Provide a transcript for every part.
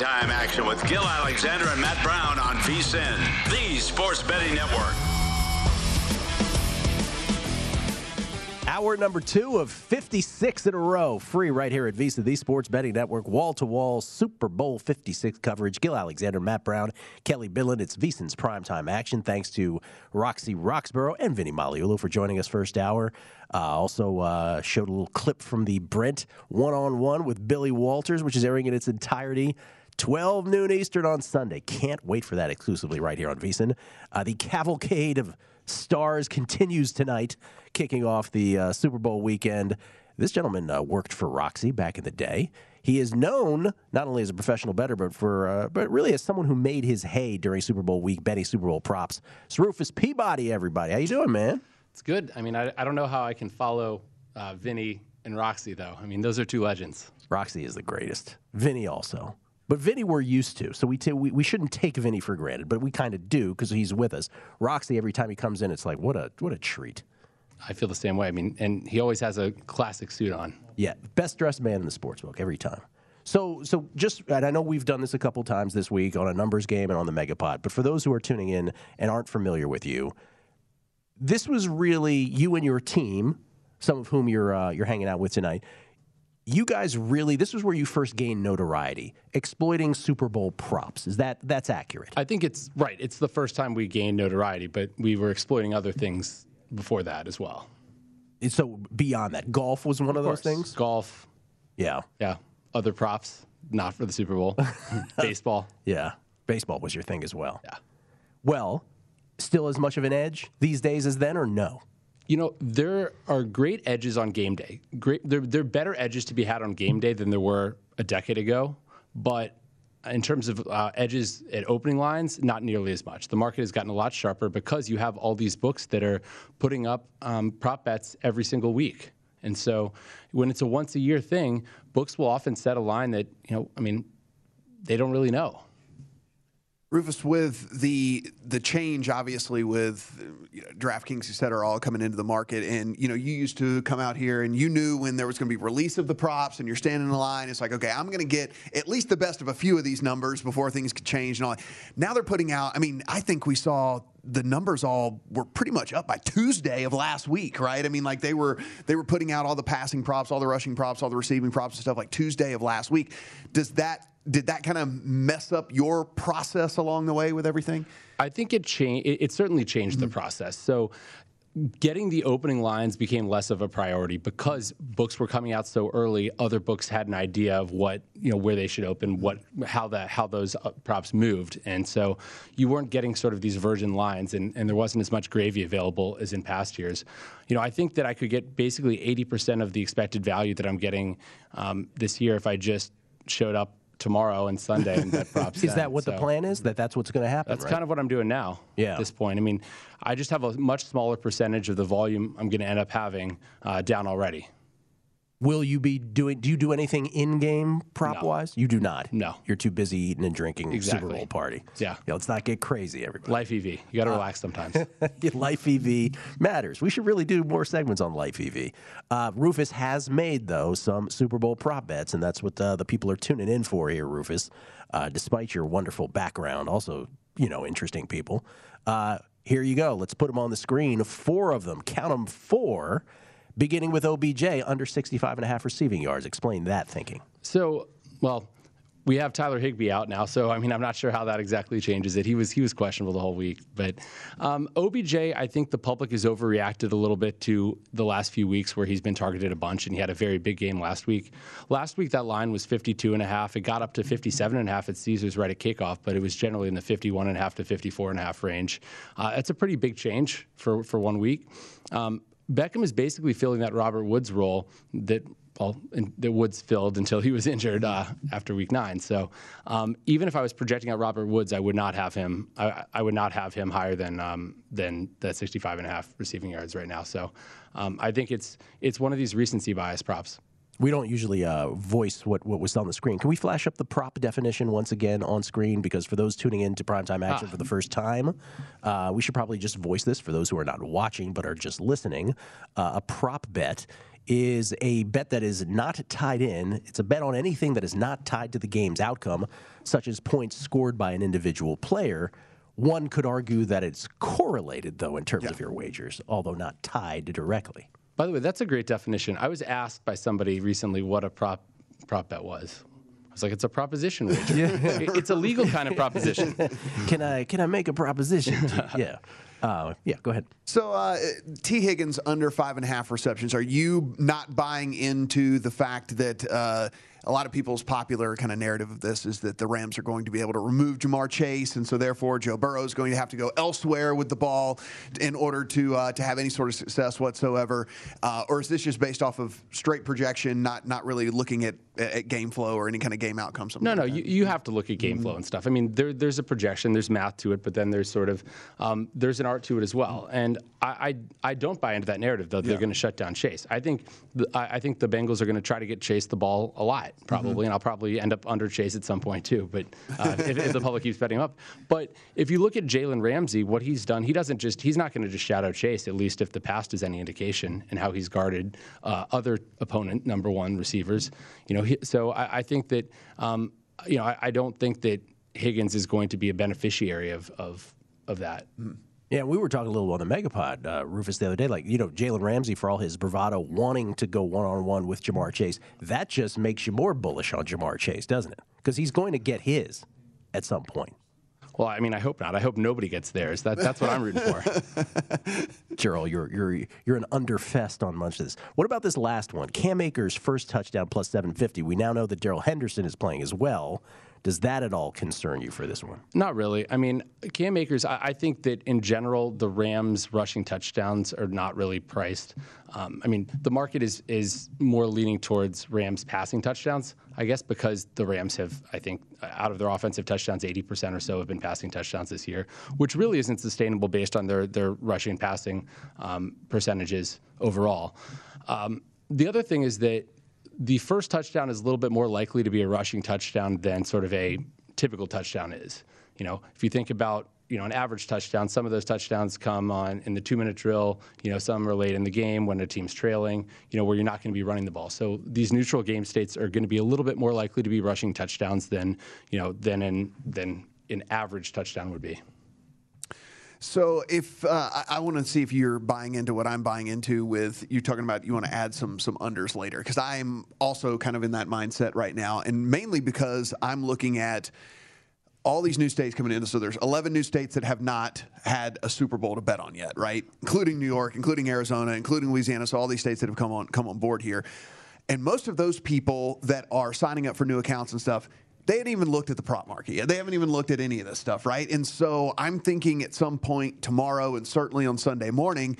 Time action with Gill Alexander and Matt Brown on VSIN, the sports betting network. Hour number two of 56 in a row, free right here at VSiN, the Sports Betting Network, wall to wall Super Bowl 56 coverage. Gill Alexander, Matt Brown, Kelly Billin. It's VSIN's primetime action. Thanks to Roxy Roxborough and Vinny Magliulo for joining us first hour. Uh, also uh, showed a little clip from the Brent one on one with Billy Walters, which is airing in its entirety. 12 noon Eastern on Sunday. Can't wait for that exclusively right here on VSIN. Uh, the cavalcade of stars continues tonight, kicking off the uh, Super Bowl weekend. This gentleman uh, worked for Roxy back in the day. He is known not only as a professional bettor, but for uh, but really as someone who made his hay during Super Bowl week, betting Super Bowl props. It's Rufus Peabody, everybody. How you doing, man? It's good. I mean, I, I don't know how I can follow uh, Vinny and Roxy though. I mean, those are two legends. Roxy is the greatest. Vinny also. But Vinny, we're used to, so we t- we, we shouldn't take Vinny for granted, but we kind of do because he's with us. Roxy, every time he comes in, it's like what a what a treat. I feel the same way. I mean, and he always has a classic suit on. Yeah, best dressed man in the sports book every time. So, so just, and I know we've done this a couple times this week on a numbers game and on the Megapod, but for those who are tuning in and aren't familiar with you, this was really you and your team, some of whom you're uh, you're hanging out with tonight. You guys really, this was where you first gained notoriety, exploiting Super Bowl props. Is that that's accurate? I think it's right. It's the first time we gained notoriety, but we were exploiting other things before that as well. So beyond that, golf was one of, those things. Golf, Yeah, yeah. Other props, not for the Super Bowl. Baseball. yeah. Baseball was your thing as well. Yeah. Well, still as much of an edge these days as then, or no? You know, there are great edges on game day. Great, there, there are better edges to be had on game day than there were a decade ago. But in terms of uh, edges at opening lines, not nearly as much. The market has gotten a lot sharper because you have all these books that are putting up um, prop bets every single week. And so when it's a once a year thing, books will often set a line that, you know, I mean, they don't really know. Rufus, with the the change, obviously with you know, DraftKings, et cetera, all coming into the market, and you know, you used to come out here and you knew when there was going to be release of the props, and you're standing in line. It's like, okay, I'm going to get at least the best of a few of these numbers before things could change and all. that. Now they're putting out. I mean, I think we saw the numbers all were pretty much up by Tuesday of last week, right? I mean, like they were they were putting out all the passing props, all the rushing props, all the receiving props and stuff like Tuesday of last week. Does that did that kind of mess up your process along the way with everything? I think it changed. It, it certainly changed the process. So, getting the opening lines became less of a priority because books were coming out so early. Other books had an idea of what you know where they should open, what how that how those uh, props moved, and so you weren't getting sort of these virgin lines, and, and there wasn't as much gravy available as in past years. You know, I think that I could get basically 80% of the expected value that I'm getting um, this year if I just showed up tomorrow and Sunday and bet props. Is then. that what the plan is? That that's what's going to happen? that's right? kind of what I'm doing now Yeah. at this point. I mean, I just have a much smaller percentage of the volume I'm going to end up having uh, down already. Will you be doing? Do you do anything in game prop wise? You do not. No. You're too busy eating and drinking Super Bowl party. Yeah. let's not get crazy, everybody. Life EV. You got to relax sometimes. Life EV matters. We should really do more segments on Life EV. Uh, Rufus has made though some Super Bowl prop bets, and that's what uh, the people are tuning in for here, Rufus. Uh, despite your wonderful background, also you know interesting people. Uh, here you go. Let's put them on the screen. Four of them. Count them. Four. Beginning with OBJ under 65 and a half receiving yards. Explain that thinking. So, well, we have Tyler Higbee out now, so I mean, I'm not sure how that exactly changes it. He was he was questionable the whole week, but um, OBJ, I think the public has overreacted a little bit to the last few weeks where he's been targeted a bunch, and he had a very big game last week. Last week that line was 52 and a half. It got up to 57 and a half at Caesars right at kickoff, but it was generally in the 51 and a half to 54 and a half range. Uh, it's a pretty big change for for one week. Um, Beckham is basically filling that Robert Woods role that well, the Woods filled until he was injured uh, after Week Nine. So um, even if I was projecting out Robert Woods, I would not have him. I, I would not have him higher than um, than the 65 and a half receiving yards right now. So um, I think it's it's one of these recency bias props. We don't usually uh, voice what, what was on the screen. Can we flash up the prop definition once again on screen? Because for those tuning in to primetime action ah. for the first time, uh, we should probably just voice this for those who are not watching but are just listening. Uh, a prop bet is a bet that is not tied in. It's a bet on anything that is not tied to the game's outcome, such as points scored by an individual player. One could argue that it's correlated, though, in terms yeah. of your wagers, although not tied directly. By the way, that's a great definition. I was asked by somebody recently what a prop prop bet was. I was like, it's a proposition wager. yeah. it's a legal kind of proposition. can I can I make a proposition? yeah. Uh, yeah, go ahead. So, uh, Tee Higgins under five and a half receptions. Are you not buying into the fact that uh, a lot of people's popular kind of narrative of this is that the Rams are going to be able to remove Ja'Marr Chase, and so therefore Joe Burrow is going to have to go elsewhere with the ball in order to uh, to have any sort of success whatsoever, uh, or is this just based off of straight projection, not not really looking at, at game flow or any kind of game outcome? No, no, like you, you have to look at game mm-hmm. flow and stuff. I mean, there, there's a projection, there's math to it, but then there's sort of um, there's an art to it as well, and I I, I don't buy into that narrative though. They're going to shut down Chase. I think the, I, I think the Bengals are going to try to get Chase the ball a lot probably, mm-hmm. and I'll probably end up under Chase at some point too. But uh, if, if, the public keeps betting him up, but if you look at Jalen Ramsey, what he's done, he doesn't just he's not going to just shadow Chase. At least if the past is any indication, and how he's guarded uh, other opponent number one receivers. You know, he, so I, I, think that um, you know I, I, don't think that Higgins is going to be a beneficiary of of of that. Mm. Yeah, we were talking a little on the Megapod, uh, Rufus, the other day. Like, you know, Jalen Ramsey, for all his bravado, wanting to go one on one with Ja'Marr Chase, that just makes you more bullish on Ja'Marr Chase, doesn't it? Because he's going to get his at some point. Well, I mean, I hope not. I hope nobody gets theirs. That, that's what I'm rooting for. Gerald, you're you're you're an underfest on much of this. What about this last one? Cam Akers' first touchdown plus 750. We now know that Darrell Henderson is playing as well. Does that at all concern you for this one? Not really. I mean, Cam Akers, I, I think that in general, the Rams rushing touchdowns are not really priced. Um, I mean, the market is is more leaning towards Rams passing touchdowns, I guess, because the Rams have, I think, out of their offensive touchdowns, 80% or so have been passing touchdowns this year, which really isn't sustainable based on their, their rushing passing um, percentages overall. Um, the other thing is that the first touchdown is a little bit more likely to be a rushing touchdown than sort of a typical touchdown is. You know, if you think about you know an average touchdown, some of those touchdowns come on in the two-minute drill. You know, some are late in the game when a team's trailing. You know, where you're not going to be running the ball. So these neutral game states are going to be a little bit more likely to be rushing touchdowns than you know than in than an average touchdown would be. So if uh, I, I want to see if you're buying into what I'm buying into with you talking about you want to add some some unders later because I'm also kind of in that mindset right now, and mainly because I'm looking at all these new states coming in. So there's 11 new states that have not had a Super Bowl to bet on yet, right? Including New York, including Arizona, including Louisiana. So all these states that have come on come on board here. And most of those people that are signing up for new accounts and stuff, they hadn't even looked at the prop market yet. They haven't even looked at any of this stuff, right? And so I'm thinking at some point tomorrow and certainly on Sunday morning,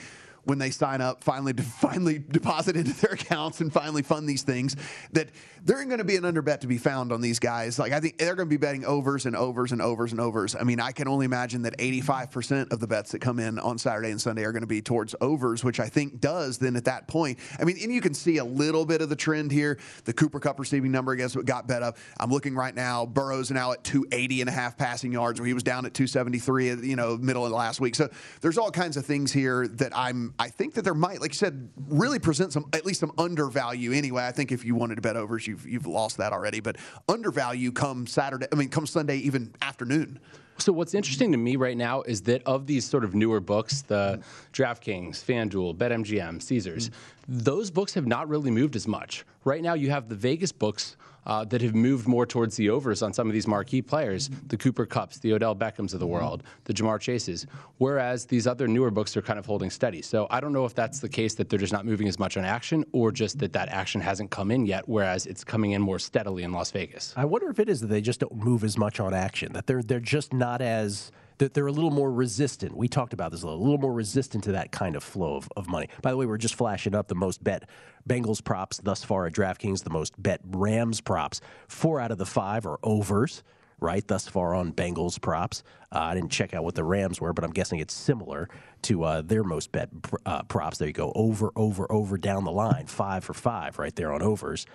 when they sign up, finally to finally deposit into their accounts and finally fund these things, that there ain't going to be an underbet to be found on these guys. Like I think they're going to be betting overs and overs and overs and overs. I mean, I can only imagine that 85% of the bets that come in on Saturday and Sunday are going to be towards overs, which I think does then at that point. I mean, and you can see a little bit of the trend here. The Cooper Kupp receiving number, I guess, what got bet up. I'm looking right now. Burrow's now at 280 and a half passing yards, where he was down at 273, you know, middle of last week. So there's all kinds of things here that I'm. I think that there might, like you said, really present some at least some undervalue anyway. I think if you wanted to bet overs, you've you've lost that already. But undervalue come Saturday. I mean, come Sunday even afternoon. So what's interesting to me right now is that of these sort of newer books, the DraftKings, FanDuel, BetMGM, Caesars, mm-hmm. those books have not really moved as much. Right now, you have the Vegas books uh, that have moved more towards the overs on some of these marquee players, the Cooper Kupps, the Odell Beckhams of the world, the Ja'Marr Chases, whereas these other newer books are kind of holding steady. So I don't know if that's the case that they're just not moving as much on action or just that that action hasn't come in yet, whereas it's coming in more steadily in Las Vegas. I wonder if it is that they just don't move as much on action, that they're they're just not as that they're a little more resistant. We talked about this a little, a little more resistant to that kind of flow of, of money. By the way, we're just flashing up the most bet Bengals props thus far at DraftKings, the most bet Rams props. Four out of the five are overs, right? Thus far on Bengals props. Uh, I didn't check out what the Rams were, but I'm guessing it's similar to uh, their most bet uh, props. There you go, over, over, over down the line, five for five right there on overs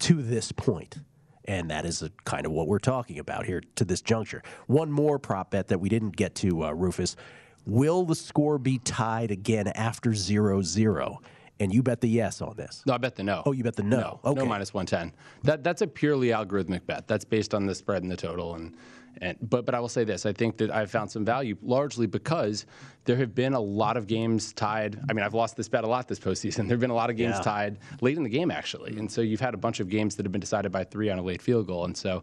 to this point. And that is a, kind of what we're talking about here to this juncture. One more prop bet that we didn't get to, uh, Rufus. Will the score be tied again after 0 0? And you bet the yes on this. No, I bet the no. Oh, you bet the no. No, okay. no minus 110. That, that's a purely algorithmic bet. That's based on the spread and the total. And, and but, but I will say this I think that I've found some value largely because there have been a lot of games tied. I mean, I've lost this bet a lot this postseason. There have been a lot of games Yeah. tied late in the game, actually. And so you've had a bunch of games that have been decided by three on a late field goal. And so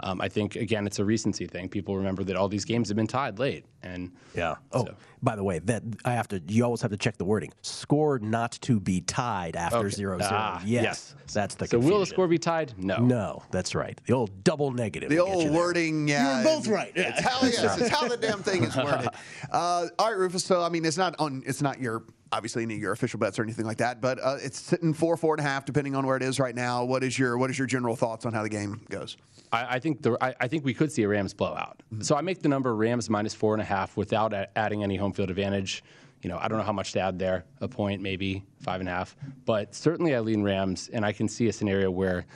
um, I think, again, it's a recency thing. People remember that all these games have been tied late. And Yeah. Oh, So- by the way, that I have to. You always have to check the wording. Score not to be tied after Okay. zero zero. Ah, yes, yes. that's the. so will the score be tied? No. No, that's right. The old double negative. The old you wording, yeah. You're both right. It's how, yes, it's how the damn thing is worded. Uh, all right, Rufus. So, I mean, it's not on. It's not your obviously any of your official bets or anything like that, but uh, it's sitting four, four and a half, depending on where it is right now. What is your What is your general thoughts on how the game goes? I, I think the I, I think we could see a Rams blowout. Mm-hmm. So I make the number Rams minus four and a half without a- adding any home field advantage. You know, I don't know how much to add there. A point, maybe five and a half. But certainly, I lean Rams, and I can see a scenario where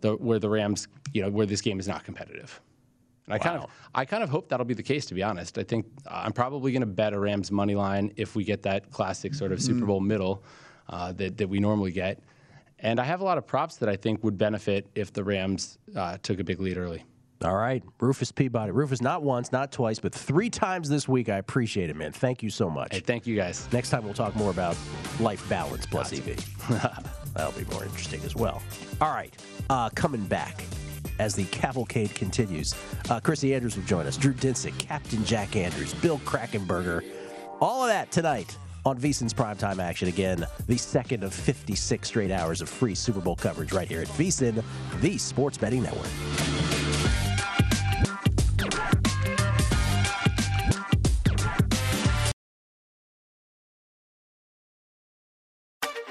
the where the Rams, you know, where this game is not competitive. And I kind of I kind of hope that'll be the case. To be honest, I think uh, I'm probably going to bet a Rams money line if we get that classic sort of Super Bowl middle uh, that that we normally get. And I have a lot of props that I think would benefit if the Rams uh, took a big lead early. All right, Rufus Peabody. Rufus, not once, not twice, but three times this week. I appreciate it, man. Thank you so much. Hey, thank you guys. Next time we'll talk more about life balance plus EV. That'll be more interesting as well. All right, uh, coming back as the cavalcade continues. Uh, Chrissy Andrews will join us. Drew Dinsick, Captain Jack Andrews, Bill Krackomberger. All of that tonight on VSiN's primetime action. Again, the second of 56 straight hours of free Super Bowl coverage right here at VSiN, the sports betting network.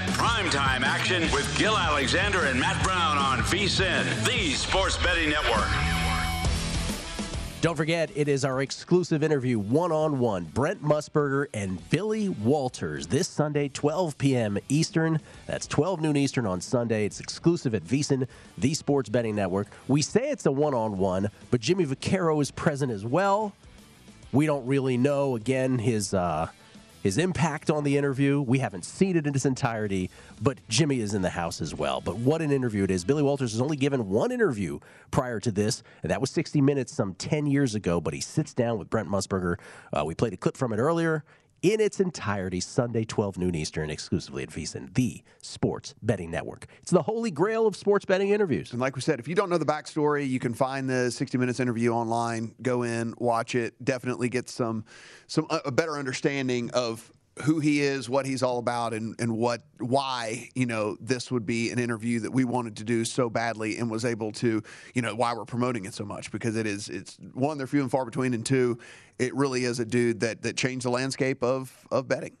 At primetime action with Gill Alexander and Matt Brown on VSIN, the sports betting network. Don't forget, it is our exclusive interview one on one. Brent Musburger and Billy Walters this Sunday, 12 p.m. Eastern. That's 12 noon Eastern on Sunday. It's exclusive at VSiN, the sports betting network. We say it's a one on one, but Jimmy Vaccaro is present as well. We don't really know, again, his. Uh, his impact on the interview. We haven't seen it in its entirety, but Jimmy is in the house as well. But what an interview it is. Billy Walters has only given one interview prior to this, and that was 60 Minutes some 10 years ago. But he sits down with Brent Musburger. Uh, we played a clip from it earlier. In its entirety, Sunday, 12 noon Eastern, exclusively at VSiN, the sports betting network. It's the holy grail of sports betting interviews. And like we said, if you don't know the backstory, you can find the 60 Minutes interview online. Go in, watch it. Definitely get some some a better understanding of who he is, what he's all about, and and what why you know this would be an interview that we wanted to do so badly, and was able to you know why we're promoting it so much because it is it's one they're few and far between, and two, it really is a dude that that changed the landscape of of betting.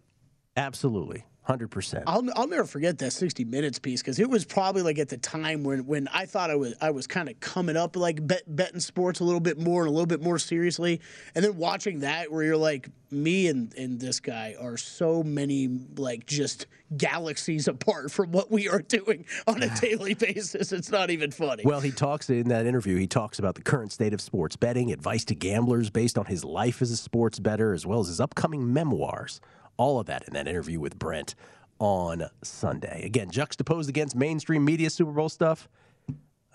Absolutely. Hundred percent. I'll, I'll never forget that 60 Minutes piece because it was probably like at the time when, when I thought I was I was kind of coming up like bet, betting sports a little bit more and a little bit more seriously, and then watching that where you're like me and, and this guy are so many like just galaxies apart from what we are doing on a daily basis. It's not even funny. Well, he talks in that interview. He talks about the current state of sports betting, advice to gamblers based on his life as a sports bettor, as well as his upcoming memoirs all of that in that interview with Brent on Sunday. Again, juxtaposed against mainstream media Super Bowl stuff,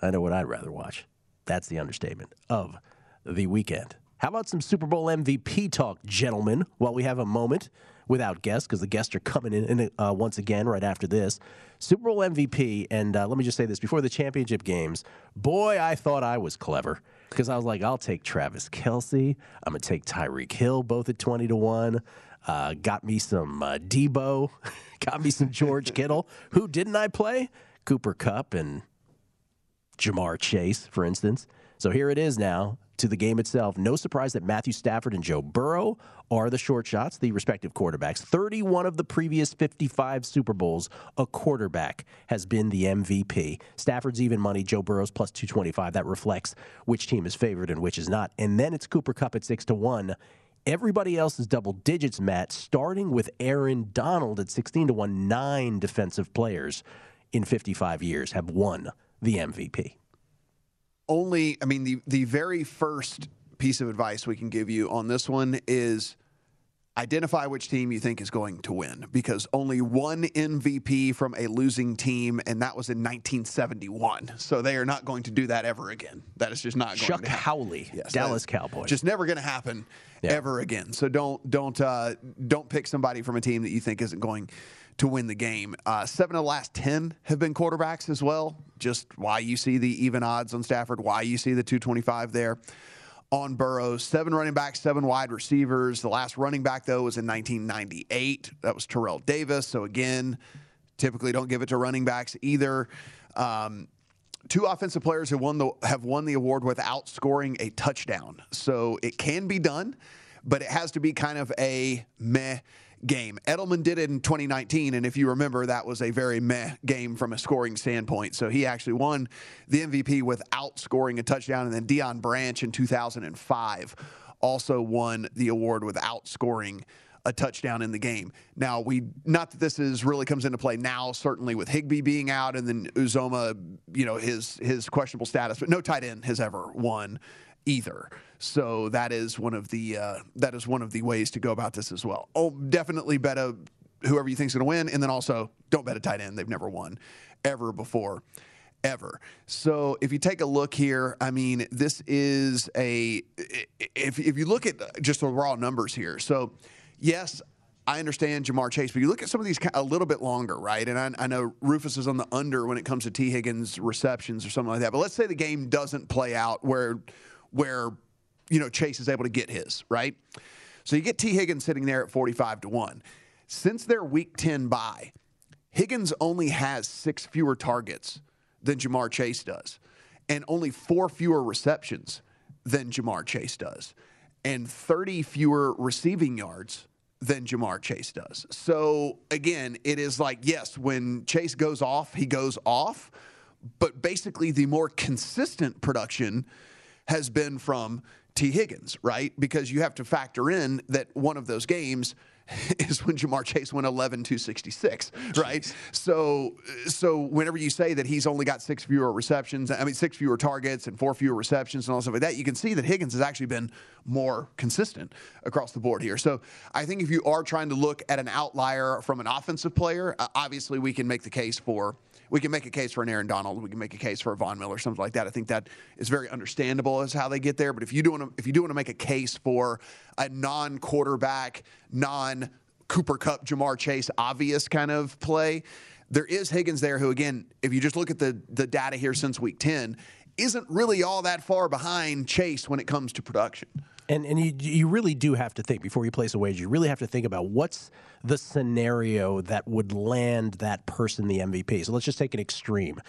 I know what I'd rather watch. That's the understatement of the weekend. How about some Super Bowl MVP talk, gentlemen, while we have a moment without guests, because the guests are coming in uh, once again right after this. Super Bowl MVP, and uh, let me just say this before the championship games, boy, I thought I was clever because I was like, I'll take Travis Kelce. I'm going to take Tyreek Hill, both at 20 to 1. Uh, got me some uh, Deebo, got me some George Kittle. Who didn't I play? Cooper Kupp and Ja'Marr Chase, for instance. So here it is now to the game itself. No surprise that Matthew Stafford and Joe Burrow are the short shots, the respective quarterbacks. 31 of the previous 55 Super Bowls, a quarterback has been the MVP. Stafford's even money, Joe Burrow's plus 225. That reflects which team is favored and which is not. And then it's Cooper Kupp at 6 to 1. Everybody else is double digits, Matt, starting with Aaron Donald at 16 to 1. Nine defensive players in 55 years have won the MVP. Only, I mean, the, the very first piece of advice we can give you on this one is identify which team you think is going to win because only one MVP from a losing team, and that was in 1971. So they are not going to do that ever again. That is just not going Chuck to happen. Howley, Yes, Dallas Cowboys. Just never going to happen ever again. So don't don't uh, don't pick somebody from a team that you think isn't going to win the game. Uh, seven of the last ten have been quarterbacks as well. Just why you see the even odds on Stafford, why you see the 225 there on Burrows. Seven running backs, seven wide receivers. The last running back, though, was in 1998. That was Terrell Davis. So, again, typically don't give it to running backs either. Um, two offensive players who won the, have won the award without scoring a touchdown. So, it can be done, but it has to be kind of a meh game. Edelman did it in 2019, and if you remember, that was a very meh game from a scoring standpoint. So he actually won the MVP without scoring a touchdown, and then Deion Branch in 2005 also won the award without scoring a touchdown in the game. Now we not that this is really comes into play now, certainly with Higbee being out and then Uzomah, you know, his his questionable status, but no tight end has ever won either. So that is one of the uh, that is one of the ways to go about this as well. Oh, definitely bet a whoever you think's going to win, and then also don't bet a tight end. They've never won ever before. Ever. So if you take a look here, I mean, this is a if if you look at just the raw numbers here. So yes, I understand Ja'Marr Chase, but you look at some of these a little bit longer, right? And I, I know Rufus is on the under when it comes to T. Higgins receptions or something like that. But let's say the game doesn't play out where where you know Chase is able to get his, right? So you get T. Higgins sitting there at 45 to 1. Since their week 10 bye, Higgins only has six fewer targets than Ja'Marr Chase does, and only four fewer receptions than Ja'Marr Chase does, and 30 fewer receiving yards than Ja'Marr Chase does. So again, it is like, yes, when Chase goes off, he goes off, but basically the more consistent production has been from T. Higgins, right? Because you have to factor in that one of those games is when Ja'Marr Chase went 11 266, right? So so whenever you say that he's only got six fewer receptions, I mean six fewer targets and four fewer receptions and all stuff like that, you can see that Higgins has actually been more consistent across the board here. So I think if you are trying to look at an outlier from an offensive player, uh, obviously we can make the case for we can make a case for an Aaron Donald. We can make a case for a Von Miller, something like that. I think that is very understandable as how they get there. But if you do want to, if you do want to make a case for a non-quarterback, non Cooper Kupp, Ja'Marr Chase, obvious kind of play, there is Higgins there, who again, if you just look at the the data here since Week 10, isn't really all that far behind Chase when it comes to production. And and you you really do have to think before you place a wager. You really have to think about what's the scenario that would land that person the MVP. So let's just take an extreme.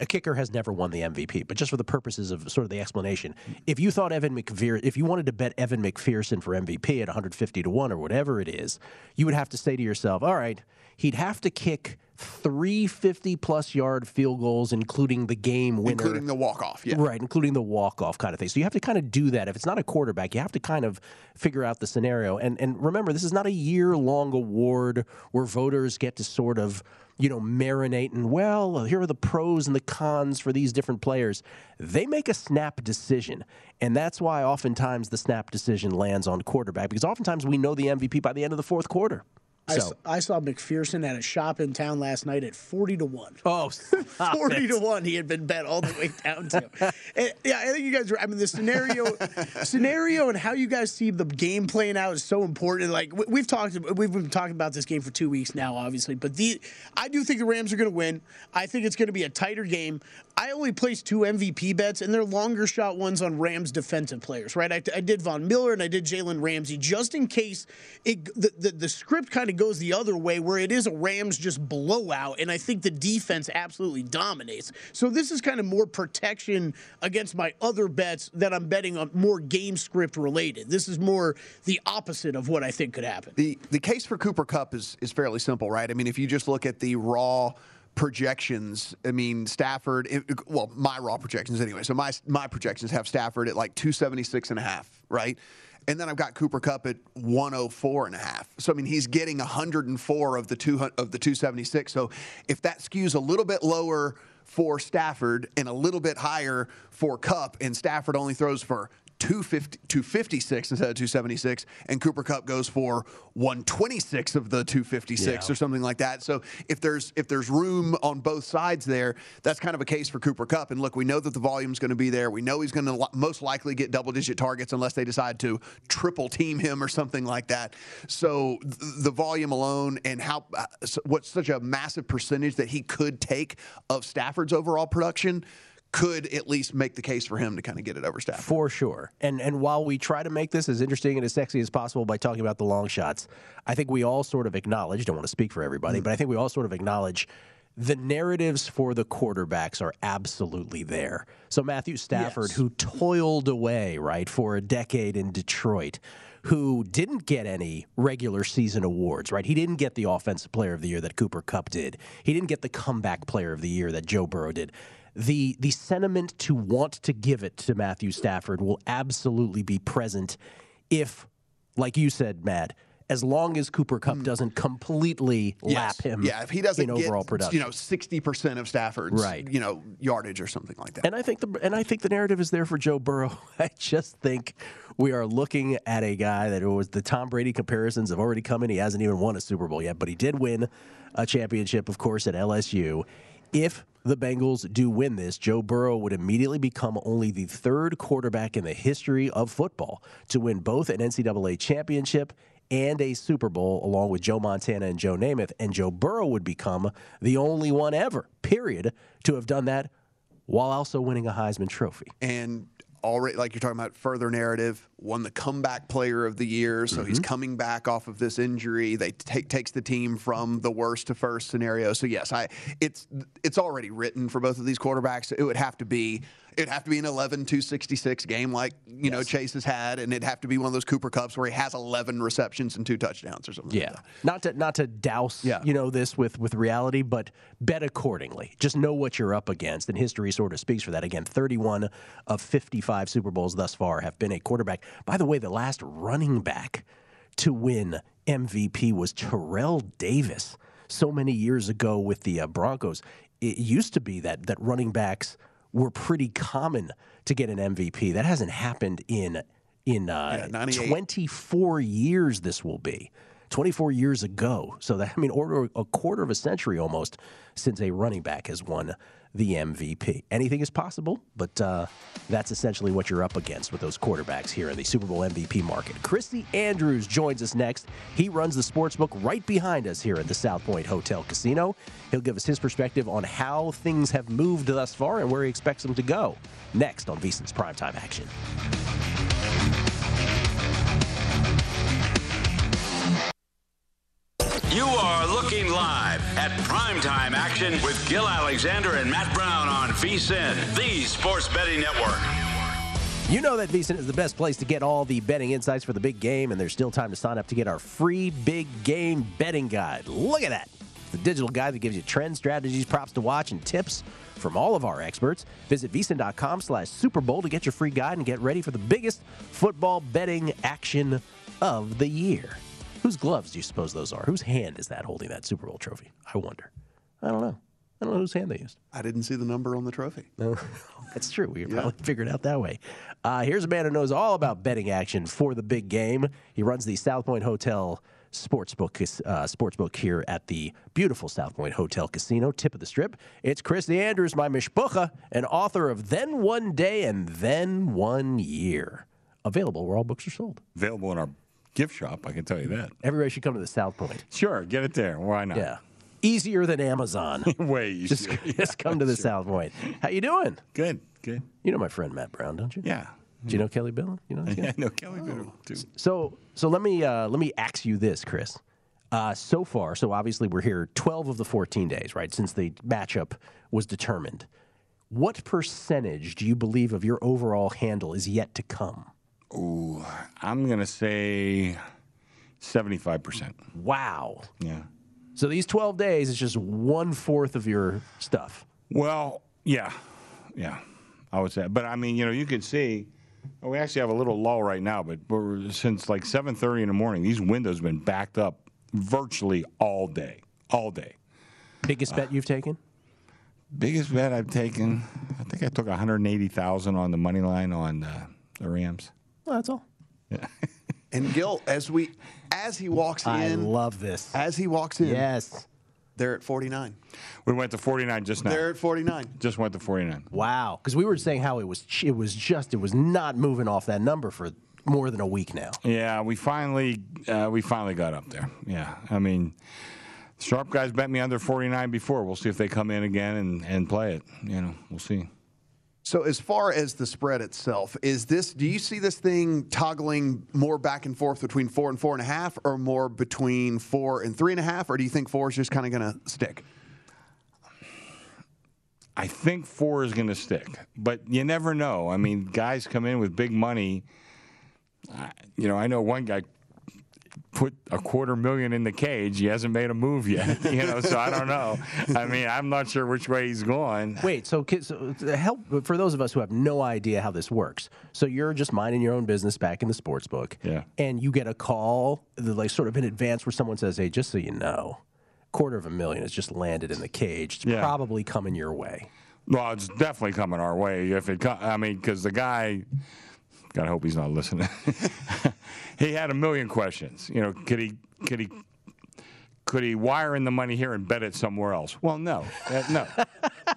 A kicker has never won the MVP, but just for the purposes of sort of the explanation, if you thought Evan McPherson, if you wanted to bet Evan McPherson for MVP at 150 to 1 or whatever it is, you would have to say to yourself, all right, he'd have to kick three 50 plus yard field goals, including the game winner. Including the walk off, yeah. Right, including the walk off kind of thing. So you have to kind of do that. If it's not a quarterback, you have to kind of figure out the scenario. And and remember, this is not a year long award where voters get to sort of you know, marinate and well, uh, here are the pros and the cons for these different players. They make a snap decision. And that's why oftentimes the snap decision lands on quarterback because oftentimes we know the MVP by the end of the fourth quarter. I, So- I saw McPherson at a shop in town last night at 40 to 1. Oh, 40 to 1 he had been bet all the way down to. And, yeah, I think you guys are I mean the scenario scenario and how you guys see the game playing out is so important. Like we- we've talked we've been talking about this game for 2 weeks now obviously, but the I do think the Rams are going to win. I think it's going to be a tighter game. I only placed two MVP bets, and they're longer shot ones on Rams defensive players, right? I, I did Von Miller and I did Jalen Ramsey just in case it the, the, the script kind of goes the other way where it is a Rams just blowout, and I think the defense absolutely dominates. So this is kind of more protection against my other bets that I'm betting on more game script related. This is more the opposite of what I think could happen. The the case for Cooper Kupp is is fairly simple, right? I mean, if you just look at the raw projections, I mean, Stafford, it- well, my raw projections anyway. So my my projections have Stafford at like 276 and a half, right? And then I've got Cooper Kupp at 104 and a half. So I mean, he's getting 104 of the 200 of the 276. So if that skews a little bit lower for Stafford and a little bit higher for Kupp, and Stafford only throws for 250, 256 instead of 276, and Cooper Kupp goes for 126 of the 256 Yeah. or something like that. So if there's if there's room on both sides there, that's kind of a case for Cooper Kupp. And look, we know that the volume's going to be there. We know he's going to most likely get double digit targets unless they decide to triple team him or something like that. So th- the volume alone and how uh, what's such a massive percentage that he could take of Stafford's overall production could at least make the case for him to kind of get it over Stafford. For sure. And and while we try to make this as interesting and as sexy as possible by talking about the long shots, I think we all sort of acknowledge, don't want to speak for everybody, mm. but I think we all sort of acknowledge the narratives for the quarterbacks are absolutely there. So Matthew Stafford, who toiled away, right, for a decade in Detroit, who didn't get any regular season awards, right? He didn't get the offensive player of the year that Cooper Kupp did. He didn't get the comeback player of the year that Joe Burrow did. The the sentiment to want to give it to Matthew Stafford will absolutely be present if, like you said, Matt, as long as Cooper Kupp hmm. doesn't completely lap him Yeah, if he doesn't in get overall production. you know sixty percent of Stafford's Right. you know yardage or something like that. And I think the and I think the narrative is there for Joe Burrow. I just think we are looking at a guy that was the Tom Brady comparisons have already come in. He hasn't even won a Super Bowl yet, but he did win a championship, of course, at LSU. If the Bengals do win this, Joe Burrow would immediately become only the third quarterback in the history of football to win both an NCAA championship and a Super Bowl, along with Joe Montana and Joe Namath. And Joe Burrow would become the only one ever, period, to have done that while also winning a Heisman Trophy. and already like you're talking about further narrative won the comeback player of the year so he's mm-hmm. coming back off of this injury. They take takes the team from the worst to first scenario. So yes i it's it's already written for both of these quarterbacks. It would have to be it'd have to be an 11 266 game like you know chase has had and it'd have to be one of those Cooper Kupps where he has 11 receptions and two touchdowns or something like Yeah, that. not to not to douse you know this with with reality, but bet accordingly. Just know what you're up against, and history sort of speaks for that. Again, 31 of 55 Super Bowls thus far have been a quarterback. By the way, the last running back to win MVP was Terrell Davis. So many years ago with the uh, Broncos, it used to be that that running backs were pretty common to get an MVP. That hasn't happened in in uh, 98. 24 years this will be 24 years ago. So that i mean order a quarter of a century almost since a running back has won the mvp anything is possible but uh, that's essentially what you're up against with those quarterbacks here in the super bowl mvp market. Christy andrews joins us next. He runs the sports book right behind us here at the south point hotel casino. He'll give us his perspective on how things have moved thus far and where he expects them to go next on VSiN's primetime action You are looking live at primetime action with Gill Alexander and Matt Brown on VSIN, the Sports Betting Network. You know that VSIN is the best place to get all the betting insights for the big game, and there's still time to sign up to get our free big game betting guide. Look at that. It's the digital guide that gives you trends, strategies, props to watch, and tips from all of our experts. Visit vsin.com slash Super Bowl to get your free guide and get ready for the biggest football betting action of the year. Whose gloves do you suppose those are? Whose hand is that holding that Super Bowl trophy? I wonder. I don't know. I don't know whose hand they used. I didn't see the number on the trophy. No, that's true. We probably figured it out that way. Uh, here's a man who knows all about betting action for the big game. He runs the South Point Hotel Sportsbook uh, Sportsbook here at the beautiful South Point Hotel Casino, tip of the strip. It's Chris Andrews, my mishpucha, and author of Then One Day and Then One Year. Available where all books are sold. Available in our gift shop, I can tell you that. Everybody should come to the South Point. Sure, get it there. Why not? Yeah. Easier than Amazon. Way just, easier. just come to the Sure. South Point. How you doing? Good, good. You know my friend Matt Brown, don't you? Yeah. Do you know Kelly Bill? You know? Yeah, I know Kelly Bill too. So so let me uh, let me ask you this, Chris. Uh, so far, so obviously we're here 12 of the 14 days, right, since the matchup was determined. What percentage do you believe of your overall handle is yet to come? Ooh, I'm going to say 75%. Wow. Yeah. So these 12 days is just one fourth of your stuff. Well, yeah, yeah, I would say. But I mean, you know, you can see we actually have a little lull right now, but since like 7:30 in the morning, these windows have been backed up virtually all day, all day. Biggest bet you've taken? Biggest bet I've taken, I think I took 180,000 on the money line on uh, the Rams. Well, that's all. Yeah. And Gill, as we as he walks in, I love this. As he walks in, Yes. they're at 49. We went to 49 just now. They're at 49. Just went to 49. Wow. Because we were saying how it was it was just it was not moving off that number for more than a week now. Yeah, we finally uh, we finally got up there. Yeah, I mean, sharp guys bet me under 49 before. We'll see if they come in again and, and play it. You know, we'll see. So as far as the spread itself, is this? Do you see this thing toggling more back and forth between four and four and a half, or more between four and three and a half, or do you think four is just kind of going to stick? I think four is going to stick, but you never know. I mean, guys come in with big money. You know, I know one guy put a quarter million in the cage. He hasn't made a move yet. You know, so I don't know. I mean, I'm not sure which way he's going. Wait, so, so uh, help for those of us who have no idea how this works. So you're just minding your own business back in the sports book, Yeah. and you get a call, like sort of in advance, where someone says, "Hey, just so you know, quarter of a million has just landed in the cage. It's Yeah. probably coming your way." Well, it's definitely coming our way. If it, co- I mean, because the guy, gotta hope he's not listening. he had a million questions. You know, could he, could he, could he wire in the money here and bet it somewhere else? Well, no, Uh, no,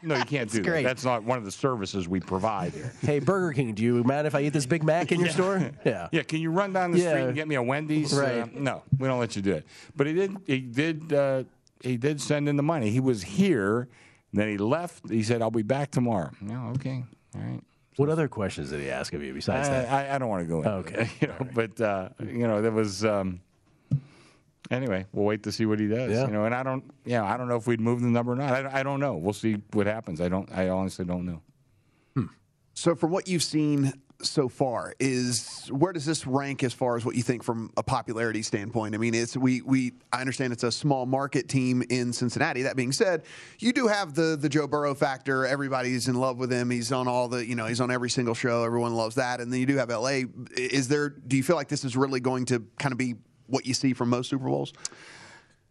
no, you can't do that. That's not one of the services we provide here. Hey, Burger King, do you mind if I eat this Big Mac in your store? Yeah. Yeah, can you run down the street and get me a Wendy's? Right. Uh, no, we don't let you do it. But he did. He did. Uh, he did send in the money. He was here. Then he left. He said, "I'll be back tomorrow." No, okay, all right. What other questions did he ask of you besides I, that? I, I don't want to go into Okay. it, you know, but uh, you know, there was. Um, anyway, we'll wait to see what he does. Yeah. You know, and I don't. You know, I don't know if we'd move the number or not. I, I don't know. We'll see what happens. I don't. I honestly don't know. So from what you've seen so far, is where does this rank as far as what you think from a popularity standpoint? I mean, it's we we I understand it's a small market team in Cincinnati. That being said, you do have the the Joe Burrow factor. Everybody's in love with him. He's on all the you know he's on every single show. Everyone loves that. And then you do have LA. Is there? Do you feel like this is really going to kind of be what you see from most Super Bowls?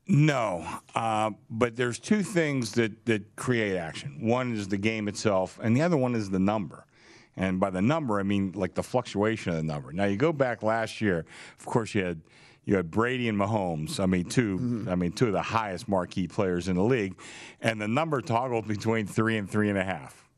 No, uh, but there's two things that, that create action. One is the game itself, and the other one is the number. And by the number, I mean like the fluctuation of the number. Now you go back last year. Of course, you had you had Brady and Mahomes. I mean, 2 mm-hmm. I mean, two of the highest marquee players in the league, and the number toggled between three and three and a half.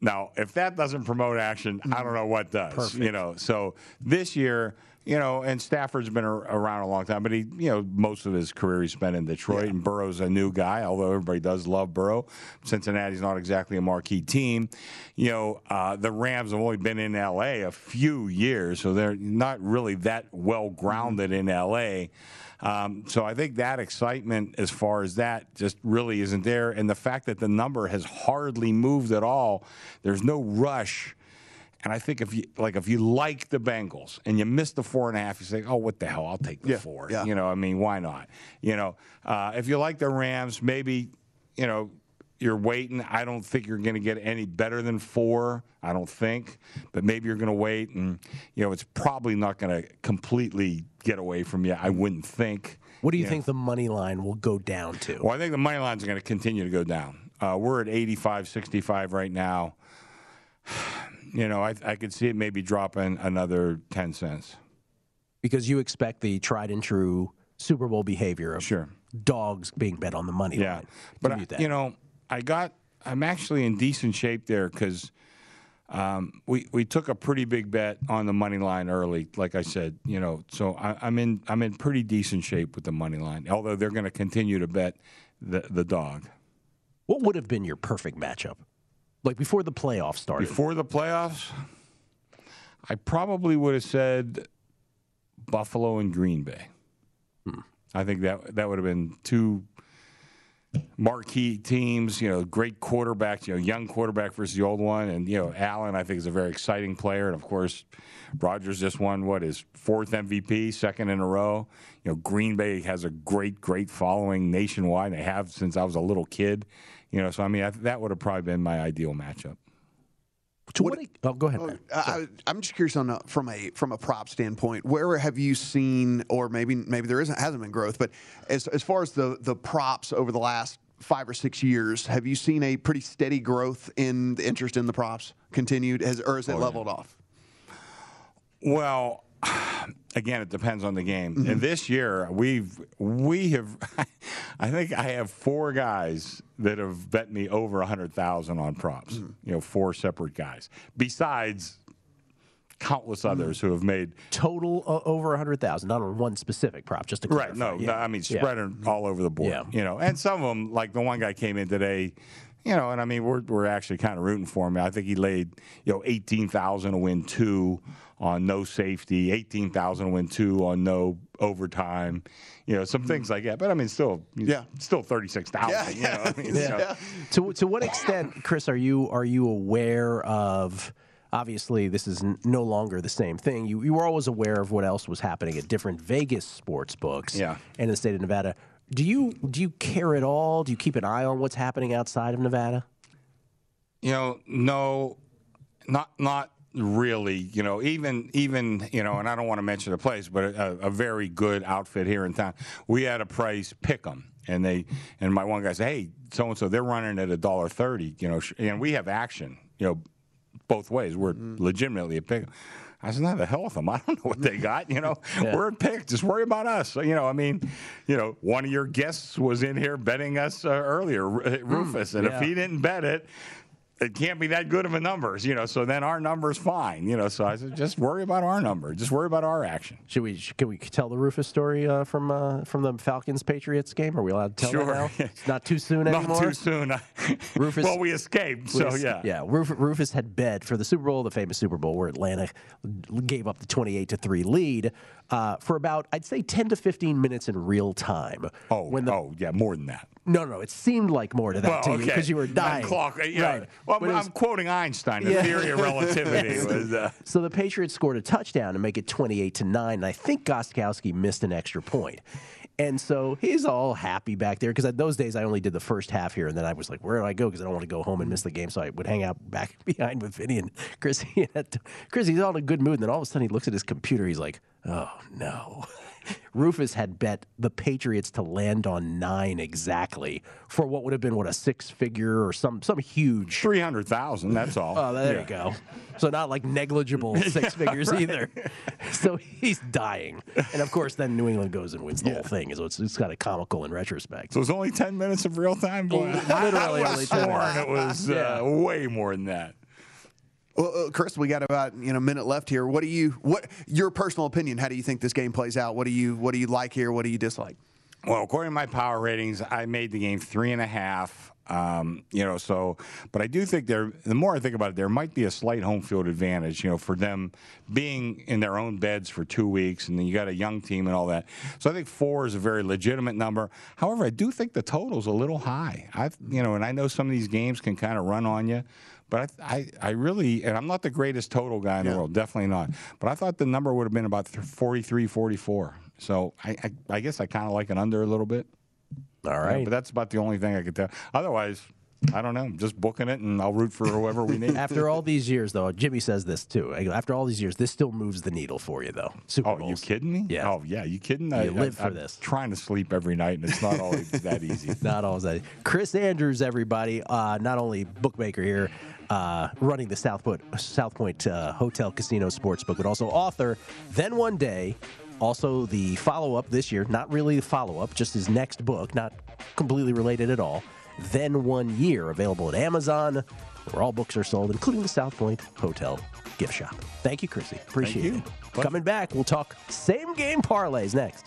Now, if that doesn't promote action, I don't mm-hmm. know what does. You know, so this year you know, and Stafford's been around a long time, but he, you know, most of his career he spent in Detroit, and Burrow's a new guy, although everybody does love Burrow. Cincinnati's not exactly a marquee team. You know, uh, the Rams have only been in L.A. a few years, so they're not really that well grounded in L.A. Um, so I think that excitement, as far as that, just really isn't there. And the fact that the number has hardly moved at all, there's no rush. And I think if you like, if you like the Bengals and you miss the four and a half, you say, "Oh, what the hell? I'll take the Yeah, four. yeah. You know, I mean, why not? You know, uh, if you like the Rams, maybe, you know, you're waiting. I don't think you're going to get any better than four. I don't think, but maybe you're going to wait, and you know, it's probably not going to completely get away from you. I wouldn't think. What do you know. think the money line will go down to? Well, I think the money lines are going to continue to go down. Uh, we're at 85, 65 right now. You know, I, I could see it maybe dropping another 10 cents. Because you expect the tried and true Super Bowl behavior of Sure. dogs being bet on the money Yeah. line. But, I, you know, I got, I'm actually in decent shape there because um, we, we took a pretty big bet on the money line early, like I said, you know, so I, I'm in I'm in pretty decent shape with the money line, although they're going to continue to bet the, the dog. what would have been your perfect matchup? Like before the playoffs started. Before the playoffs, I probably would have said Buffalo and Green Bay. Hmm. I think that that would have been two marquee teams. You know, great quarterbacks. You know, young quarterback versus the old one, and you know, Allen I think is a very exciting player, and of course, Rodgers just won what his fourth MVP, second in a row. You know, Green Bay has a great, great following nationwide. They have since I was a little kid. You know, so I mean, I, that would have probably been my ideal matchup. To what, oh, go ahead. Oh, man. I, I'm just curious on a, from a from a prop standpoint. Where have you seen, or maybe maybe there isn't hasn't been growth, but as as far as the the props over the last five or six years, have you seen a pretty steady growth in the interest in the props continued, has, or has it Oh, yeah. leveled off? Well, again, it depends on the game. And this year, we've we have, I think I have four guys that have bet me over a hundred thousand on props. You know, four separate guys. Besides countless others who have made Total uh, over a hundred thousand, not on one specific prop. Just to Right. clarify. No, Yeah. no, I mean Yeah. spread it all over the board. Yeah. You know, and some of them, like the one guy came in today. You know, and I mean, we're we're actually kind of rooting for him. I think he laid, you know, eighteen thousand to win two on no safety, eighteen thousand to win two on no overtime. You know, some hmm. things like that. But I mean, still, yeah, still thirty six thousand. Yeah, You know, I mean, Yeah. so- To to what extent, Chris, are you are you aware of? Obviously, this is n- no longer the same thing. You you were always aware of what else was happening at different Vegas sports books, Yeah. and in the state of Nevada. Do you do you care at all? Do you keep an eye on what's happening outside of Nevada? You know, no, not not really. You know, even even you know, and I don't want to mention the place, but a, a very good outfit here in town. We had a price pick 'em, and they and my one guy said, "Hey, so and so, they're running at a dollar thirty. You know, and we have action. You know, both ways. We're mm-hmm. legitimately a pick. 'Em." I said, "Not the hell with them. I don't know what they got. You know, we're a pick. Just worry about us. So, you know, I mean, you know, one of your guests was in here betting us uh, earlier, Ru- Rufus, and yeah. if he didn't bet it, it can't be that good of a numbers, you know. So then our number's fine, you know. So I said, just worry about our number. Just worry about our action. Should we sh- can we tell the Rufus story uh, from uh, from the Falcons Patriots game? Are we allowed to tell Sure. that now? It's not too soon Not anymore. too soon. Rufus- well, we escaped, so Rufus- yeah. yeah. Ruf- Rufus had bet for the Super Bowl, the famous Super Bowl, where Atlanta gave up the twenty-eight to three lead uh, for about, I'd say, ten to fifteen minutes in real time. Oh, when the, oh, yeah, more than that. no, no, it seemed like more to that Well, to you because you were dying. Clock, yeah. Right. Well, I'm, was- I'm quoting Einstein. The Yeah. theory of relativity Yes. was. Uh, So the Patriots scored a touchdown to make it 28 to 9, and I think Gostkowski missed an extra point. And so he's all happy back there because those days I only did the first half here, and then I was like, "Where do I go?" Because I don't want to go home and miss the game. So I would hang out back behind with Vinny and Chris. He Chris, he's all in a good mood, and then all of a sudden he looks at his computer. He's like, "Oh no." Rufus had bet the Patriots to land on nine exactly for what would have been what a six figure or some some huge Three hundred thousand. That's all. Oh, there Yeah. you go. So not like negligible six figures right. either. So he's dying, and of course, then New England goes and wins the whole thing. So it's, it's kind of comical in retrospect. So it was only ten minutes of real time. Boy, I Literally would only 10 sworn minutes. it was Yeah. uh, way more than that. Well, uh, Chris, we got about you know a minute left here. What do you what your personal opinion? How do you think this game plays out? What do you what do you like here? What do you dislike? Well, according to my power ratings, I made the game three and a half. Um, you know, so, but I do think there. The more I think about it, there might be a slight home field advantage. You know, for them being in their own beds for two weeks, and then you got a young team and all that. So I think four is a very legitimate number. However, I do think the total's a little high. I, you know, and I know some of these games can kind of run on you. But I, I, I, really, and I'm not the greatest total guy in yeah. the world, definitely not. But I thought the number would have been about 43, 44. So I, I, I guess I kind of like an under a little bit. All right. Yeah, but that's about the only thing I could tell. Otherwise, I don't know. Just booking it, and I'll root for whoever we need. After all these years, though, Jimmy says this too. After all these years, this still moves the needle for you, though. Super oh, Bowls. you kidding me? Yeah. Oh, yeah. You kidding? You I, live I, for I'm this. Trying to sleep every night, and it's not always that easy. Not always that. Easy. Chris Andrews, everybody. Uh, not only bookmaker here, uh, running the South Point, South Point uh, Hotel Casino Sportsbook, but also author. Then one day, also the follow up this year. Not really the follow up, just his next book, not completely related at all. Then One Year, available at Amazon, where all books are sold, including the South Point Hotel gift shop. Thank you, Chrissy. Appreciate you. it. Coming back, we'll talk same game parlays next.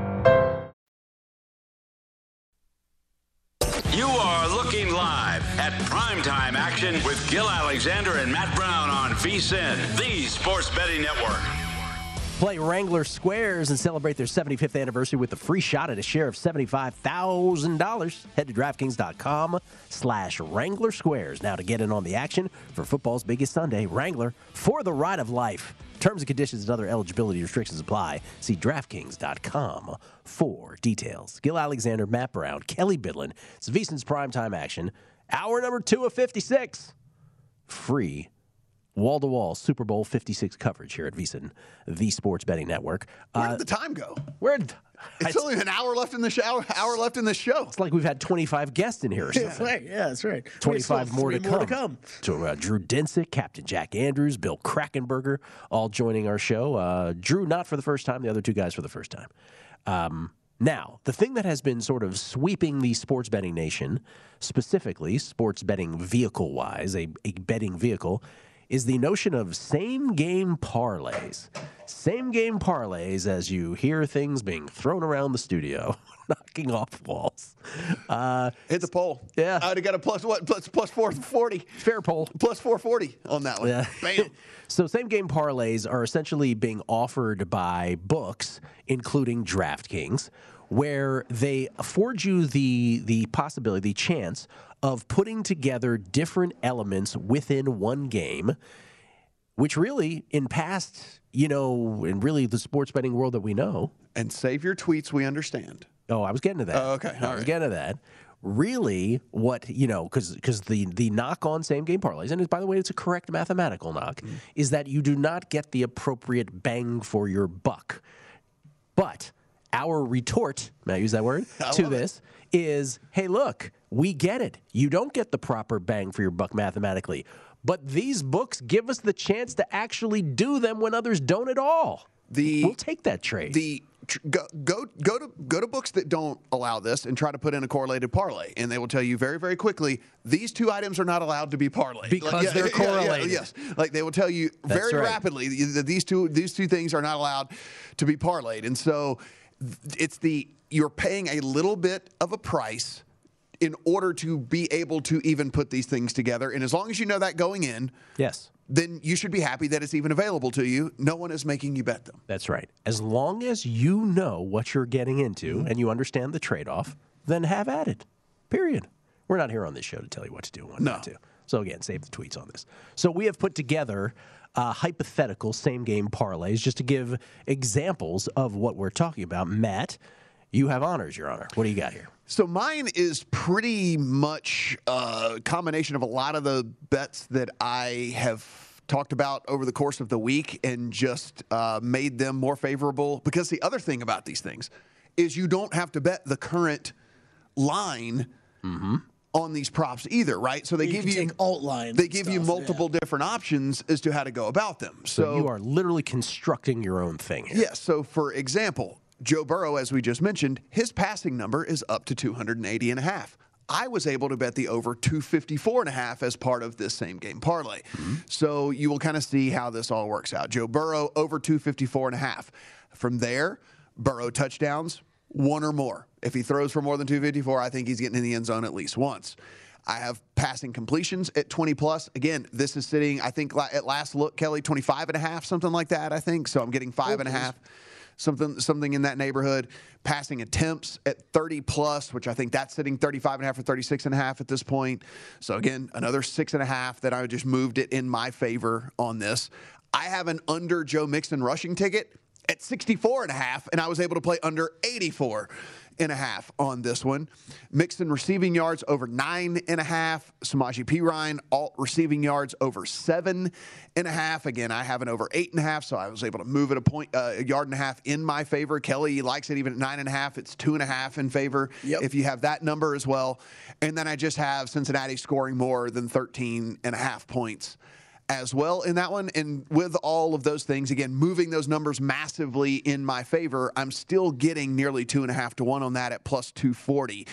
At primetime action with Gill Alexander and Matt Brown on VSiN, the sports betting network. Play Wrangler Squares and celebrate their 75th anniversary with a free shot at a share of $75,000. Head to DraftKings.com slash Wrangler Squares now to get in on the action for football's biggest Sunday. Wrangler for the ride of life. Terms and conditions and other eligibility restrictions apply. See DraftKings.com for details. Gill Alexander, Matt Brown, Kelly Bidlin. It's VSiN's primetime action. Hour number two of 56. Free wall to wall Super Bowl 56 coverage here at VSiN, the sports betting network. Where did the time go? Where did. It's only an hour left in the show. Hour left in the show. It's like we've had 25 guests in here or Yeah, something. right. Yeah, that's right. 25 more to, more to come. come. So uh, Drew Dinsick, Captain Jack Andrews, Bill Krackomberger, all joining our show. Uh, Drew not for the first time, the other two guys for the first time. Um, now, the thing that has been sort of sweeping the sports betting nation, specifically sports betting vehicle wise, a, a betting vehicle, is the notion of same game parlays. Same game parlays as you hear things being thrown around the studio, knocking off walls. Uh, Hit the poll. Yeah. I'd have got a plus what? Plus plus four forty. Fair poll. Plus four forty on that one. Yeah. Bam. so same game parlays are essentially being offered by books, including DraftKings, where they afford you the the possibility, the chance of putting together different elements within one game, which really in past, you know, in really the sports betting world that we know. And save your tweets. We understand. Oh, I was getting to that. Oh, okay. I was right. getting to that. Really, what you know, because because the the knock on same game parlays, and by the way, it's a correct mathematical knock, Mm. is that you do not get the appropriate bang for your buck. But our retort, may I use that word, to this is hey, look, we get it. You don't get the proper bang for your buck mathematically. But these books give us the chance to actually do them when others don't at all. The we'll take that trade. The go go go to go to books that don't allow this and try to put in a correlated parlay, and they will tell you very very quickly these two items are not allowed to be parlayed Because they're correlated. yes, like they will tell you That's very right. rapidly that these two these two things are not allowed to be parlayed, and so it's the you're paying a little bit of a price in order to be able to even put these things together. And as long as you know that going in, yes, then you should be happy that it's even available to you. No one is making you bet them. That's right. As long as you know what you're getting into Mm-hmm. and you understand the trade off, then have at it. Period. We're not here on this show to tell you what to do and what not to. So again, save the tweets on this. So we have put together uh, hypothetical same game parlays just to give examples of what we're talking about. Matt, you have honors, Your Honor. What do you got here? So mine is pretty much a combination of a lot of the bets that I have talked about over the course of the week and just uh, made them more favorable. Because the other thing about these things is you don't have to bet the current line on these props either, right? So they You give you alt lines They and give you stuff, multiple different options as to how to go about them. So, So, you are literally constructing your own thing here. Yes. So, for example, Joe Burrow, as we just mentioned, his passing number is up to 280 and a half. I was able to bet the over 254 and a half as part of this same game parlay. Mm-hmm. So you will kind of see how this all works out. Joe Burrow over 254 and a half. From there, Burrow touchdowns, one or more. If he throws for more than 254, I think he's getting in the end zone at least once. I have passing completions at 20 plus. Again, this is sitting, I think at last look, Kelly, 25 and a half, something like that, I think. So I'm getting five and a half, something, something in that neighborhood. Passing attempts at 30 plus, which I think that's sitting 35 and a half or 36 and a half at this point. So again, another six and a half that I just moved it in my favor on this. I have an under Joe Mixon rushing ticket at 64 and a half, and I was able to play under 84 and a half on this one. Mixon receiving yards over nine and a half. Samaje Perine, alt receiving yards over seven and a half. Again, I have an over eight and a half, so I was able to move it a point, uh, a yard and a half in my favor. Kelly likes it even at nine and a half. It's two and a half in favor if you have that number as well. And then I just have Cincinnati scoring more than 13 and a half points as well in that one. And with all of those things, again, moving those numbers massively in my favor, I'm still getting nearly two and a half to one on that at plus 240.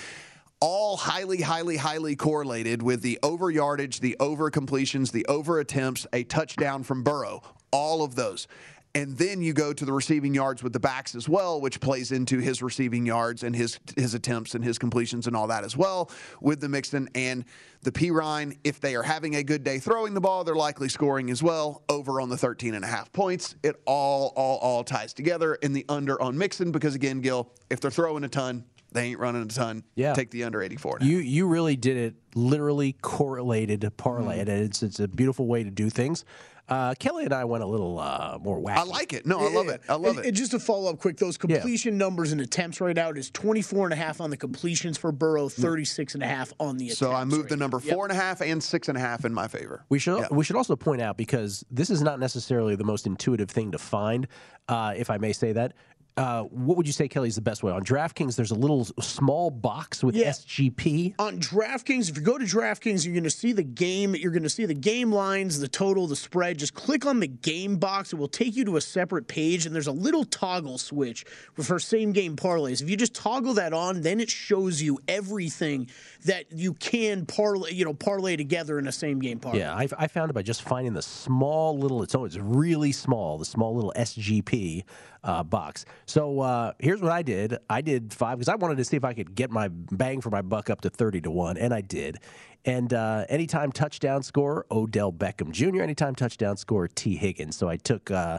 All highly, highly, highly correlated with the over yardage, the over completions, the over attempts, a touchdown from Burrow, all of those. And then you go to the receiving yards with the backs as well, which plays into his receiving yards and his his attempts and his completions and all that as well with the Mixon and the Perine. If they are having a good day throwing the ball, they're likely scoring as well. Over on the 13 and a half points. It all, all, all ties together in the under on Mixon because again, Gill, if they're throwing a ton, they ain't running a ton. Yeah. Take the under 84. You you really did it literally correlated parlay, mm-hmm. and it's it's a beautiful way to do things. Uh, Kelly and I went a little uh, more wacky. I like it. No, I love it. I love and, it. And just to follow up quick, those completion numbers and attempts right now is 24 and a half on the completions for Burrow, 36 and a half on the attempts. So I moved the number now. Yep. four and a half and six and a half in my favor. We should Yeah. we should also point out because this is not necessarily the most intuitive thing to find, uh, if I may say that. Uh, what would you say, Kelly, is the best way? On DraftKings, there's a little small box with Yeah. SGP. On DraftKings, if you go to DraftKings, you're going to see the game. You're going to see the game lines, the total, the spread. Just click on the game box. It will take you to a separate page, and there's a little toggle switch for same game parlays. If you just toggle that on, then it shows you everything that you can parlay, you know, parlay together in a same game parlay. Yeah, I, I found it by just finding the small little. It's always really small, the small little SGP uh, box. So uh, here's what I did. I did five because I wanted to see if I could get my bang for my buck up to thirty to one, and I did. And uh, anytime touchdown score, Odell Beckham Jr. Anytime touchdown score, Tee Higgins. So I took. Uh,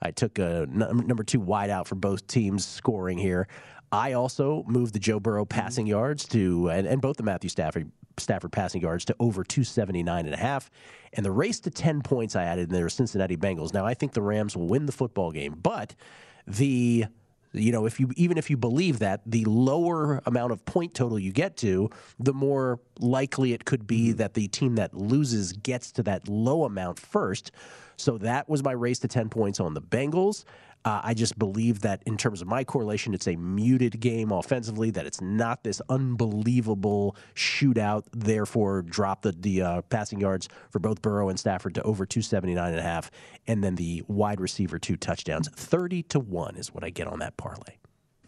I took a number two wide out for both teams scoring here. I also moved the Joe Burrow passing yards to, and, and both the Matthew Stafford Stafford passing yards to over 279 and a half. And the race to 10 points I added in there Cincinnati Bengals. Now I think the Rams will win the football game, but the you know if you even if you believe that the lower amount of point total you get to the more likely it could be mm-hmm. that the team that loses gets to that low amount first. So that was my race to 10 points on the Bengals uh, I just believe that in terms of my correlation, it's a muted game offensively. That it's not this unbelievable shootout. Therefore, drop the the uh, passing yards for both Burrow and Stafford to over 279 and a half, and then the wide receiver two touchdowns. 30 to one is what I get on that parlay.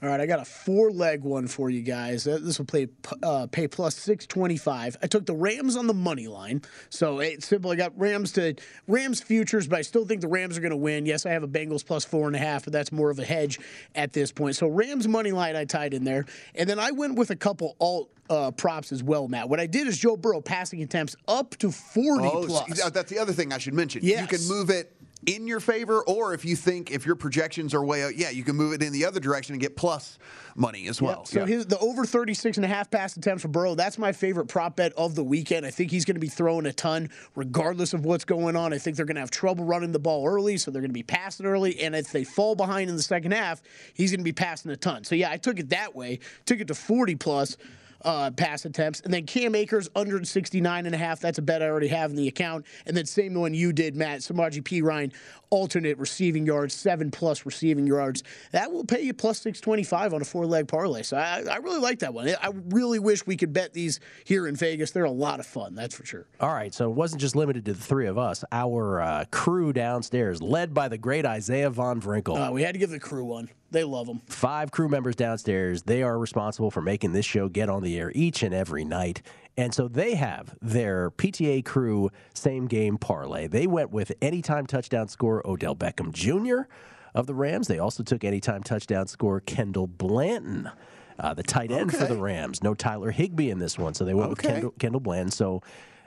All right, I got a four leg one for you guys. Uh, This will play uh, pay plus six twenty five. I took the Rams on the money line, so it's simple. I got Rams to Rams futures, but I still think the Rams are going to win. Yes, I have a Bengals plus four and a half, but that's more of a hedge at this point. So Rams money line I tied in there, and then I went with a couple alt. Uh, props as well, Matt. What I did is Joe Burrow passing attempts up to 40 Oh, so- plus. that's the other thing I should mention. You can move it in your favor, or if you think if your projections are way out, yeah, you can move it in the other direction and get plus money as well. Yep. So his, the over 36 and a half pass attempts for Burrow, that's my favorite prop bet of the weekend. I think he's going to be throwing a ton regardless of what's going on. I think they're going to have trouble running the ball early, so they're going to be passing early. And if they fall behind in the second half, he's going to be passing a ton. So yeah, I took it that way, took it to 40 plus. Uh, pass attempts, and then Cam Akers under 69 and a half. That's a bet I already have in the account. And then same one you did, Matt. Samaje Perine, alternate receiving yards, seven plus receiving yards. That will pay you plus 625 on a four leg parlay. So I, I really like that one. I really wish we could bet these here in Vegas. They're a lot of fun, that's for sure. All right, so it wasn't just limited to the three of us. Our uh, crew downstairs, led by the great Isaiah Von Vrinkel. Uh, we had to give the crew one. They love them. Five crew members downstairs. They are responsible for making this show get on the air each and every night. And so they have their PTA crew same game parlay. They went with anytime touchdown score Odell Beckham Jr. of the Rams. They also took anytime touchdown score Kendall Blanton. Uh, the tight end for the Rams. No Tyler Higbee in this one, so they went with Kendall, Kendall Blanton. So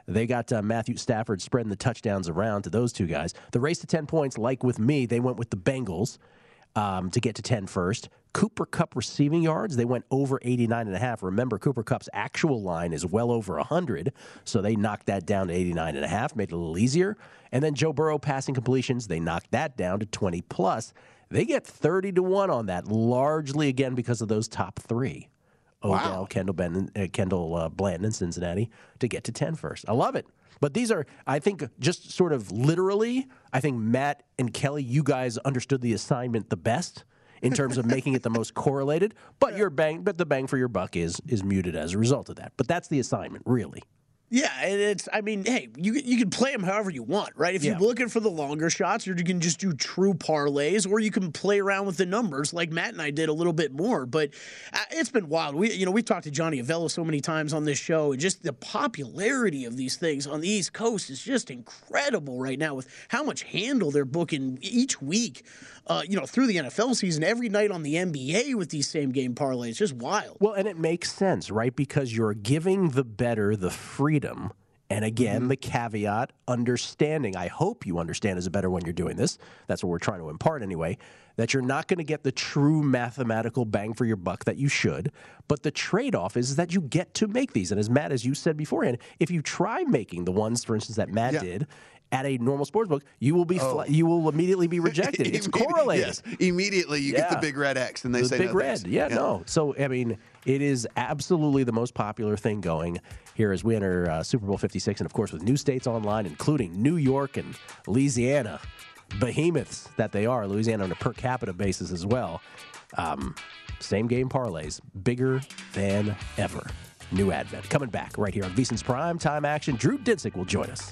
they got uh, Matthew Stafford spreading the touchdowns around to those two guys. The race to 10 points, like with me, they went with the Bengals um, to get to 10 first. Cooper Kupp receiving yards, they went over 89 and a half. Remember, Cooper Kupp's actual line is well over 100, so they knocked that down to 89 and a half, made it a little easier. And then Joe Burrow passing completions, they knocked that down to 20 plus. They get 30 to 1 on that, largely again because of those top three. Odell, Kendall, ben, uh, Kendall uh, Blanton, and Cincinnati to get to 10 first. I love it. But these are, I think, just sort of literally, I think Matt and Kelly, you guys understood the assignment the best in terms of making it the most correlated. But your bang, but the bang for your buck is is muted as a result of that. But that's the assignment, really. Yeah, and it's. I mean, hey, you you can play them however you want, right? If Yeah. you're looking for the longer shots, you can just do true parlays, or you can play around with the numbers, like Matt and I did a little bit more. But uh, it's been wild. We, you know, we've talked to Johnny Avello so many times on this show, and just the popularity of these things on the East Coast is just incredible right now. With how much handle they're booking each week, uh, you know, through the NFL season, every night on the NBA with these same game parlays, just wild. Well, and it makes sense, right? Because you're giving the better the freedom. And again, the caveat, understanding. I hope you understand is a better when you're doing this. That's what we're trying to impart anyway. That you're not going to get the true mathematical bang for your buck that you should. But the trade off is that you get to make these. And as Matt, as you said beforehand, if you try making the ones, for instance, that Matt Yeah. did at a normal sports book, you will be Oh. fla- you will immediately be rejected. it's correlated. Yes, immediately you get the big red X, and they the say big no red. thanks. Yeah, no. So I mean, it is absolutely the most popular thing going here as we enter uh, Super Bowl 56, and of course with new states online, including New York and Louisiana, behemoths that they are. Louisiana on a per capita basis as well. Um, same game parlays, bigger than ever. New Advent coming back right here on VSiN's Prime Time Action. Drew Dinsick will join us.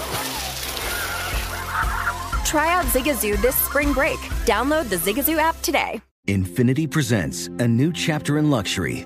Try out Zigazoo this spring break. Download the Zigazoo app today. Infiniti presents a new chapter in luxury,